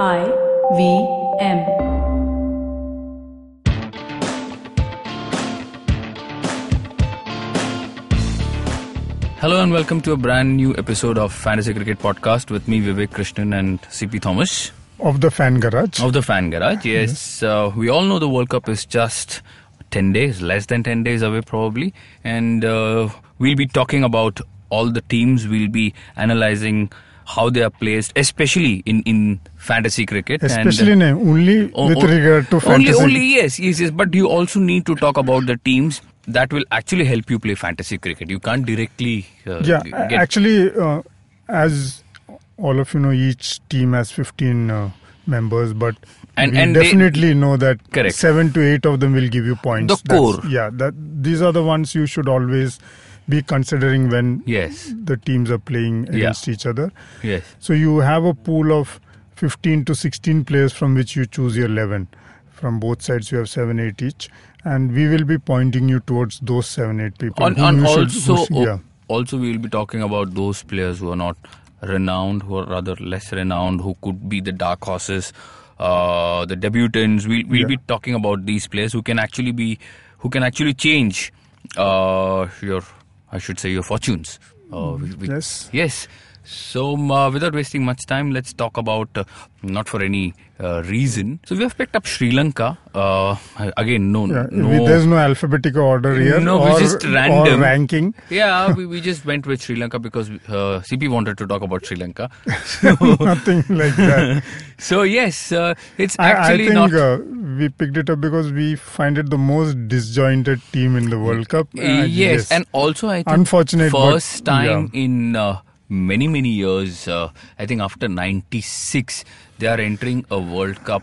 I V M. Hello and welcome to a brand new episode of Fantasy Cricket Podcast with me, Vivek Krishnan and CP Thomas of the fan garage. of the Fan Garage. Yes, uh, we all know the World Cup is just 10 days, less than 10 days away probably. And uh, we'll be talking about all the teams, we'll be analyzing how they are placed, especially in, in fantasy cricket. Especially and, no, only O- with regard to fantasy. Only only yes, yes, yes. But you also need to talk about the teams that will actually help you play fantasy cricket. You can't directly uh, yeah, get actually, uh, as all of you know, each team has 15 uh, members, but And- we and they- definitely know that Correct. seven to eight of them will give you points. The core. yeah, that these are the ones you should always be considering when yes, the teams are playing Yeah. against each other. yes. So you have a pool of 15 to 16 players from which you choose your 11. From both sides, you have 7 8 each. And we will be pointing you towards those 7 8 people. On, and also, should- yeah. also we will be talking about those players who are not renowned, who are rather less renowned, who could be the dark horses, uh, the debutants. We, we'll Yeah. be talking about these players who can actually be, who can actually change uh, your, I should say, your fortunes. Uh, we- we- Yes. Yes. So, uh, without wasting much time, let's talk about uh, not for any uh, reason. So, we have picked up Sri Lanka. Uh, again, no, Yeah, no. there's no alphabetical order here No, we or, just random. ranking. yeah, we, we just went with Sri Lanka because uh, CP wanted to talk about Sri Lanka. Nothing like that. So yes, uh, it's I, I think not. we picked it up because we find it the most disjointed team in the World Cup. And yes, and also I think Unfortunate, but- first time in uh, many many years. Uh, I think after '96, they are entering a World Cup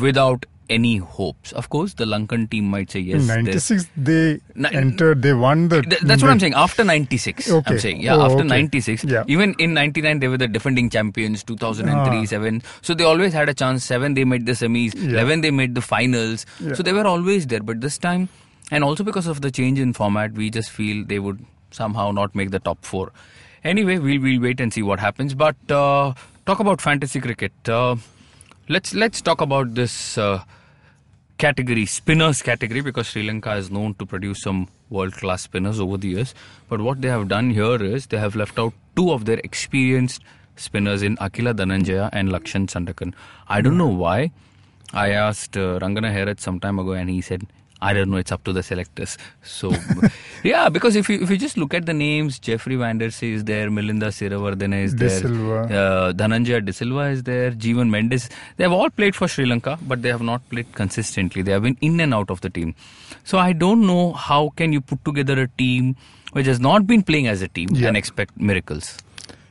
without any hopes. Of course, the Lankan team might say yes. in 96, they Ni- entered, they won the. Th- that's what I'm saying. After 96, I'm saying. Yeah, Oh, after okay. 96. Yeah. Even in 99, they were the defending champions, 2003, Ah. 7. So they always had a chance. 7, they made the semis. Yeah. 11, they made the finals. Yeah. So they were always there. But this time, and also because of the change in format, we just feel they would somehow not make the top 4. Anyway, we'll, we'll wait and see what happens. But uh, talk about fantasy cricket. Uh, let's let's talk about this uh, category, spinners category, because Sri Lanka is known to produce some world class spinners over the years. But what they have done here is they have left out two of their experienced spinners in Akila Dananjaya and Lakshan Sandakan. I don't know why. I asked uh, Rangana Herath some time ago and he said, I don't know, it's up to the selectors. So, yeah, because if you if you just look at the names, Jeffrey Vandersay is there, Milinda Siriwardana is De there, Silva. uh, Dhananjaya De Silva is there, Jeevan Mendis. They have all played for Sri Lanka, but they have not played consistently. They have been in and out of the team. So I don't know how can you put together a team which has not been playing as a team Yeah. and expect miracles.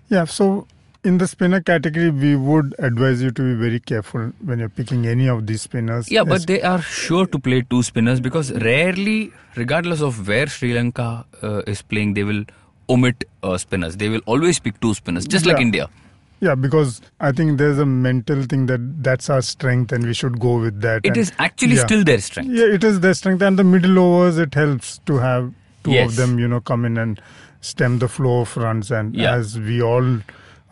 Yeah, so in the spinner category, we would advise you to be very careful when you're picking any of these spinners. Yeah, but they are sure to play two spinners because rarely, regardless of where Sri Lanka uh, is playing, they will omit uh, spinners. They will always pick two spinners, just like India. yeah, because I think there's a mental thing that that's our strength and we should go with that. It and- is actually yeah. still their strength. Yeah, it is their strength. And the middle overs, it helps to have two Yes. of them, you know, come in and stem the flow of runs. And Yeah. as we all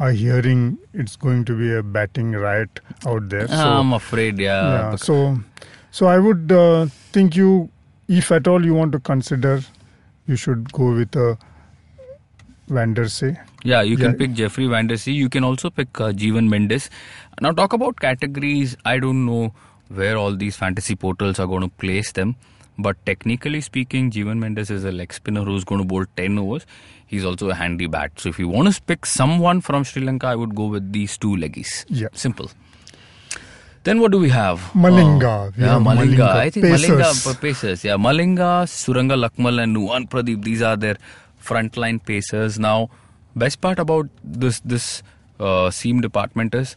are hearing, it's going to be a batting riot out there. So, I'm afraid, yeah. yeah, so, so I would uh, think you, if at all you want to consider, you should go with a Vandersay. Yeah, you can Yeah. pick Jeffrey Vandersay. You can also pick uh, Jeevan Mendis. Now, talk about categories. I don't know where all these fantasy portals are going to place them. But technically speaking, Jeevan Mendis is a leg spinner who's going to bowl 10 overs. He's also a handy bat. So, if you want to pick someone from Sri Lanka, I would go with these two leggies. Yeah. Simple. Then what do we have? Malinga. Uh, We yeah, have Malinga. Malinga. I think Pacers. Malinga Pacers. Yeah, Malinga, Suranga Lakmal, and Nuwan Pradeep. These are their frontline pacers. Now, best part about this this uh, seam department is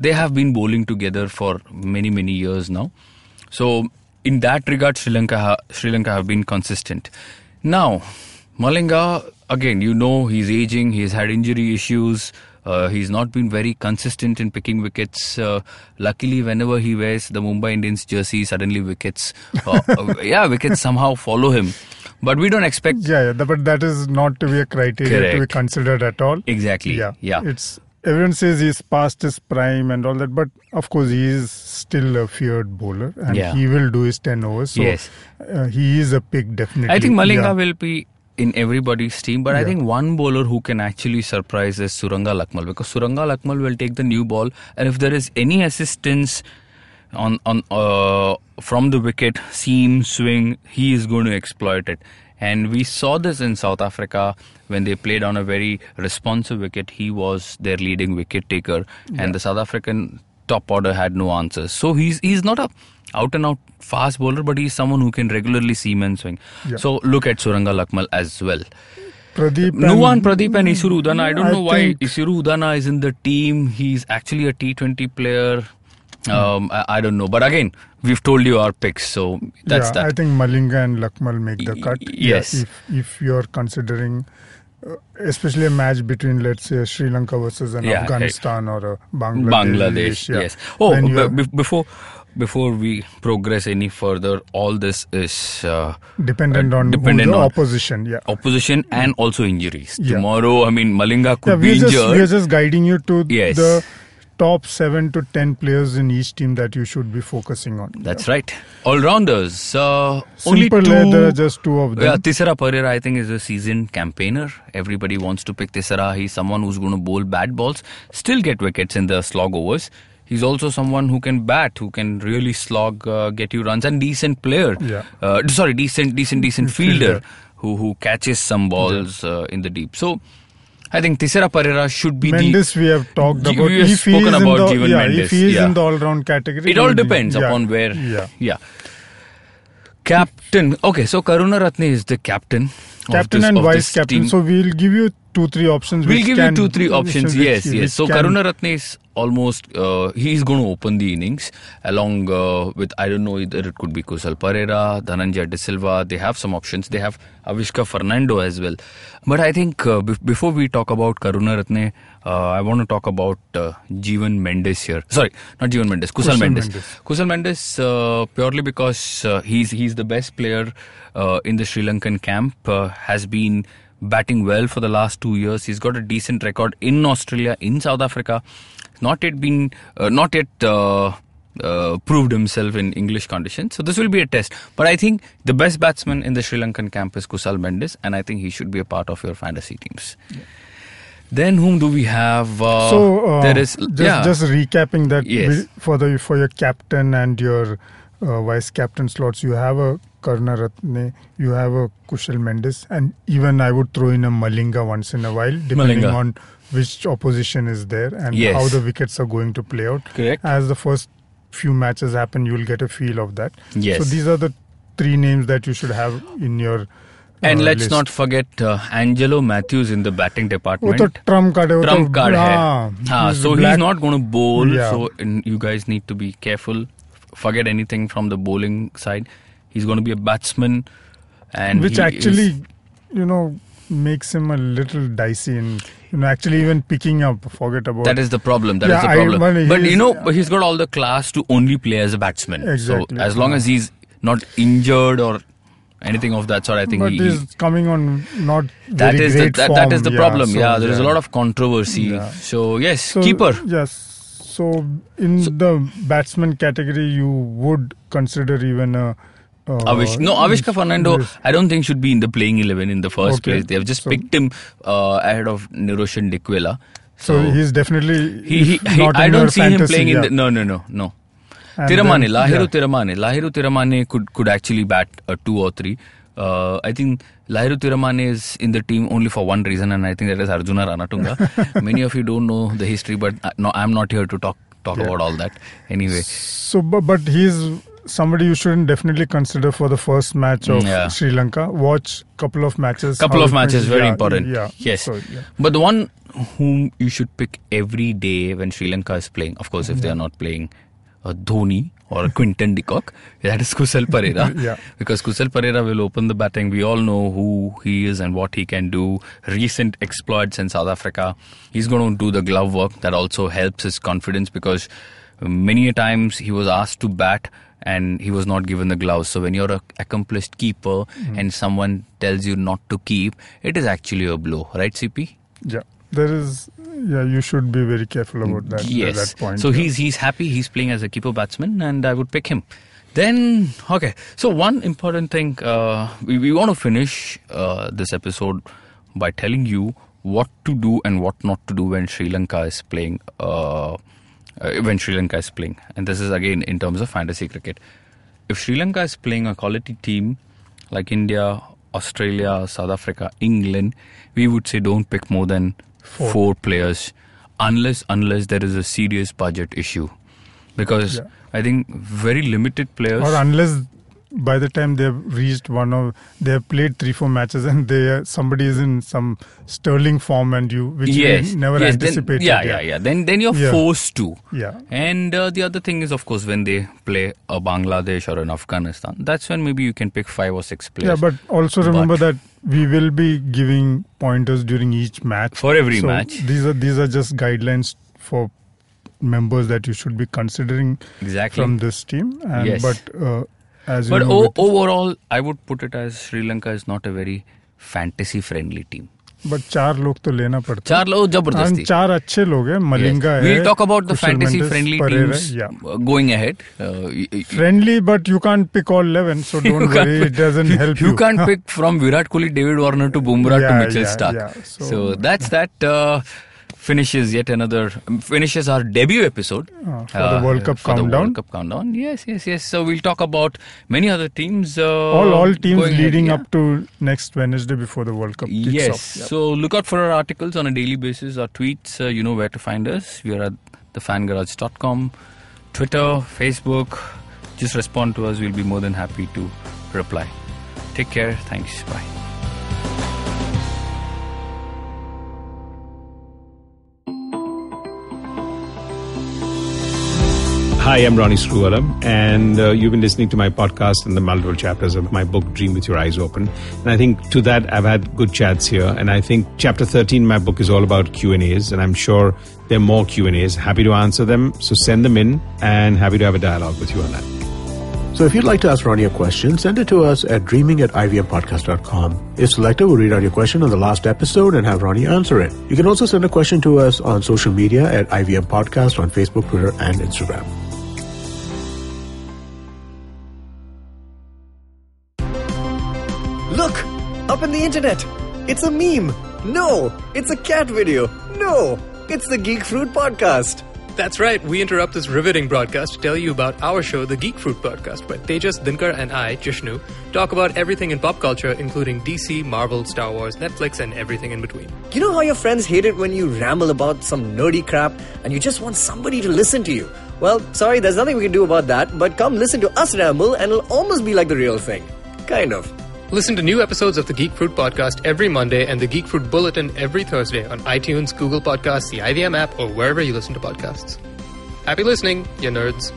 they have been bowling together for many many years now. So, in that regard, Sri Lanka Sri Lanka have been consistent. Now, Malinga again, you know, he's aging. He's had injury issues. Uh, he's not been very consistent in picking wickets. Uh, luckily, whenever he wears the Mumbai Indians jersey, suddenly wickets, uh, uh, yeah, wickets somehow follow him. But we don't expect Yeah, yeah, but that is not to be a criteria to be considered at all. exactly. Yeah, yeah. It's everyone says he's past his prime and all that, but of course he is still a feared bowler and Yeah. he will do his 10 overs. So Yes. uh, he is a pick definitely. I think Malinga Yeah. will be in everybody's team, but I think one bowler who can actually surprise is Suranga Lakmal because Suranga Lakmal will take the new ball, and if there is any assistance on on uh, from the wicket, seam, swing, he is going to exploit it. And we saw this in South Africa when they played on a very responsive wicket. He was their leading wicket taker, and the South African top order had no answers. So he's he's not a out and out fast bowler, but he's someone who can regularly seam and swing. Yeah. So look at Suranga Lakmal as well. Pradeep Nuwan Pradeep and Isuru Udana. I don't I know why Isuru Udana is in the team. He's actually a T20 player. Um, I, I don't know, but again, we've told you our picks, so that's yeah, I think Malinga and Lakmal make the cut. y- Yeah, yes. if if you're considering, uh, especially a match between let's say Sri Lanka versus an Yeah, Afghanistan or a Bangladesh. Bangladesh, yeah, yes. Oh, you b- before before we progress any further, all this is uh, dependent uh, on dependent the on opposition. Yeah. opposition and also injuries. Yeah. Tomorrow, I mean, Malinga could Yeah, be just, injured. we're just guiding you to Yes. the top seven to ten players in each team that you should be focusing on. That's right. All rounders. Uh, only two. uh, there are just two of them. Yeah, Thisara Perera, I think, is a seasoned campaigner. Everybody wants to pick Thisara. He's someone who's going to bowl bad balls, still get wickets in the slog overs. He's also someone who can bat, who can really slog, uh, get you runs, and decent player. Yeah. Uh, sorry, decent, decent, decent Fielder. fielder, who who catches some balls uh, in the deep. So, I think Thisara Perera should be Mendis, we have talked about. we have if spoken about the, Jeevan yeah, Mendis, if he is yeah. in the all-round category. It all depends yeah, upon where. Yeah. yeah. Captain. Okay, so Karunaratne is the captain. Captain this- and vice captain. team. So we'll give you two, three options. We'll give can, you two, three options. which- yes, which yes. So can- Karuna Ratne is almost uh, he's going to open the innings along uh, with I don't know either it could be Kusal Perera, Dhananjay De Silva. They have some options. They have Avishka Fernando as well. But I think uh, be- before we talk about Karunaratne, uh, I want to talk about uh, Jeevan Mendis here. Sorry, not Jeevan Mendis. Kusal, Kusal Mendis. Mendis. Kusal Mendis uh, purely because uh, he's he's the best player uh, in the Sri Lankan camp. Has been batting well for the last two years. He's got a decent record in Australia, in South Africa. Not yet been, uh, not yet uh, uh, proved himself in English conditions. So this will be a test. But I think the best batsman in the Sri Lankan camp is Kusal Mendis, and I think he should be a part of your fantasy teams. Then whom do we have? Uh, So uh, there is just yeah. just recapping that Yes. for the for your captain and your uh, vice captain slots, you have a Karunaratne, you have a Kushal Mendis, and even I would throw in a Malinga once in a while, depending Malinga. on which opposition is there and yes. how the wickets are going to play out. Correct. As the first few matches happen, you will get a feel of that. Yes. So these are the three names that you should have in your. Uh, and uh, let's list. not forget uh, Angelo Mathews in the batting department. Oh, Trump card Trump card hai. Ah, so black. he's not going to bowl. Yeah. So you guys need to be careful. Forget anything from the bowling side. He's going to be a batsman, and which actually is- you know makes him a little dicey and you know actually even picking up forget about that is the problem. That is Yeah, the I- problem. well, but you know, but he's got all the class to only play as a batsman. Exactly. So as long as he's not injured or anything of that sort, I think but he, he- he's coming on not that is the, that, that is the yeah, problem. so, yeah, there is a lot of controversy. Yeah. So yes, So, keeper. yes so in the batsman category you would consider even a uh, Avish, no, Avishka Fernando, yes. I don't think should be in the playing eleven in the first Okay. place. They have just So- picked him uh, ahead of Niroshan Dickwella. so, So, he's definitely he, he, he- I don't see him fantasy, playing in the no no no no. And Thirimanne, then- Lahiru yeah. Thirimanne, Lahiru Thirimanne could could actually bat a two or three. Uh, I think Lahiru Thirimanne is in the team only for one reason, and I think that is Arjuna Ranatunga. Many of you don't know the history, but uh, no, I'm not here to talk talk Yeah. about all that. Anyway, So, but, but he's somebody you shouldn't definitely consider for the first match of Yeah. Sri Lanka. Watch couple of matches. couple of matches went. very Yeah, important. Yeah. Yes. So, yeah. But the one whom you should pick every day when Sri Lanka is playing, of course, if they are not playing uh, Dhoni or Quinton de Kock, that is Kusal Perera. Yeah. Because Kusal Perera will open the batting. We all know who he is and what he can do. Recent exploits in South Africa. He's going to do the glove work. That also helps his confidence because many a times he was asked to bat and he was not given the gloves. So when you're a accomplished keeper and someone tells you not to keep, it is actually a blow, right, CP? Yeah. There is, yeah, you should be very careful about that. yes. that point. so yeah. he's he's happy. He's playing as a keeper batsman, and I would pick him. Then okay. So one important thing uh, we we want to finish uh, this episode by telling you what to do and what not to do when Sri Lanka is playing. Uh, uh, when Sri Lanka is playing, and this is again in terms of fantasy cricket. If Sri Lanka is playing a quality team like India, Australia, South Africa, England, we would say don't pick more than Four. four players unless unless there is a serious budget issue because Yeah. I think very limited players or unless by the time they've reached one of they have played three four matches and they somebody is in some sterling form and you which yes. you never yes, then- anticipated yeah. yeah yeah. Then then you're Yeah. forced to. Yeah. And uh, the other thing is of course when they play a Bangladesh or an Afghanistan that's when maybe you can pick five or six players. Yeah but also remember But- that we will be giving pointers during each match. For every So match. these are these are just guidelines for members that you should be considering exactly. from this team. And Yes. but uh, as but you know o- with- overall I would put it as Sri Lanka is not a very fantasy friendly team but चार लोग तो लेना पड़ता है चार लोग जबरदस्ती And चार अच्छे लोग हैं मलिंगा Yes. है We'll talk about the Kusal fantasy Mendis, friendly Perera, teams yeah. uh, going ahead. Uh, y- y- friendly but you can't pick all 11 so You don't can't worry pick- it doesn't help you you can't pick from Virat Kohli, David Warner to Bumrah to Yeah, Mitchell yeah, Starc. yeah. So, So- that's that. Uh, finishes yet another um, finishes our debut episode Uh, for the World Cup for the countdown. World Cup countdown. Yes, yes, yes. So we'll talk about many other teams. Uh, all all teams going ahead, leading yeah. up to next Wednesday before the World Cup kicks Yes. off. Yeah. So look out for our articles on a daily basis, our tweets. Uh, you know where to find us. We are at thefangarage.com, Twitter, Facebook. Just respond to us. We'll be more than happy to reply. Take care. Thanks. Bye. Hi, I'm Ronnie Screwvala, and uh, you've been listening to my podcast and the multiple chapters of my book, Dream with Your Eyes Open. And I think to that, I've had good chats here. And I think chapter 13, my book is all about Q&As, and I'm sure there are more Q&As. Happy to answer them, so send them in, and happy to have a dialogue with you on that. So if you'd like to ask Ronnie a question, send it to us at dreaming at ivmpodcast.com. If selected, we'll read out your question on the last episode and have Ronnie answer it. You can also send a question to us on social media at IVM Podcast on Facebook, Twitter, and Instagram. Up in the internet! It's a meme! No! It's a cat video! No! It's the Geek Fruit Podcast! That's right. We interrupt this riveting broadcast to tell you about our show, The Geek Fruit Podcast, where Tejas, Dinkar, and I, Jishnu, talk about everything in pop culture, including DC, Marvel, Star Wars, Netflix, and everything in between. You know how your friends hate it when you ramble about some nerdy crap and you just want somebody to listen to you? Well, sorry, there's nothing we can do about that, but come listen to us ramble and it'll almost be like the real thing. Kind of. Listen to new episodes of The Geek Fruit Podcast every Monday and The Geek Fruit Bulletin every Thursday on iTunes, Google Podcasts, the IVM app, or wherever you listen to podcasts. Happy listening, you nerds.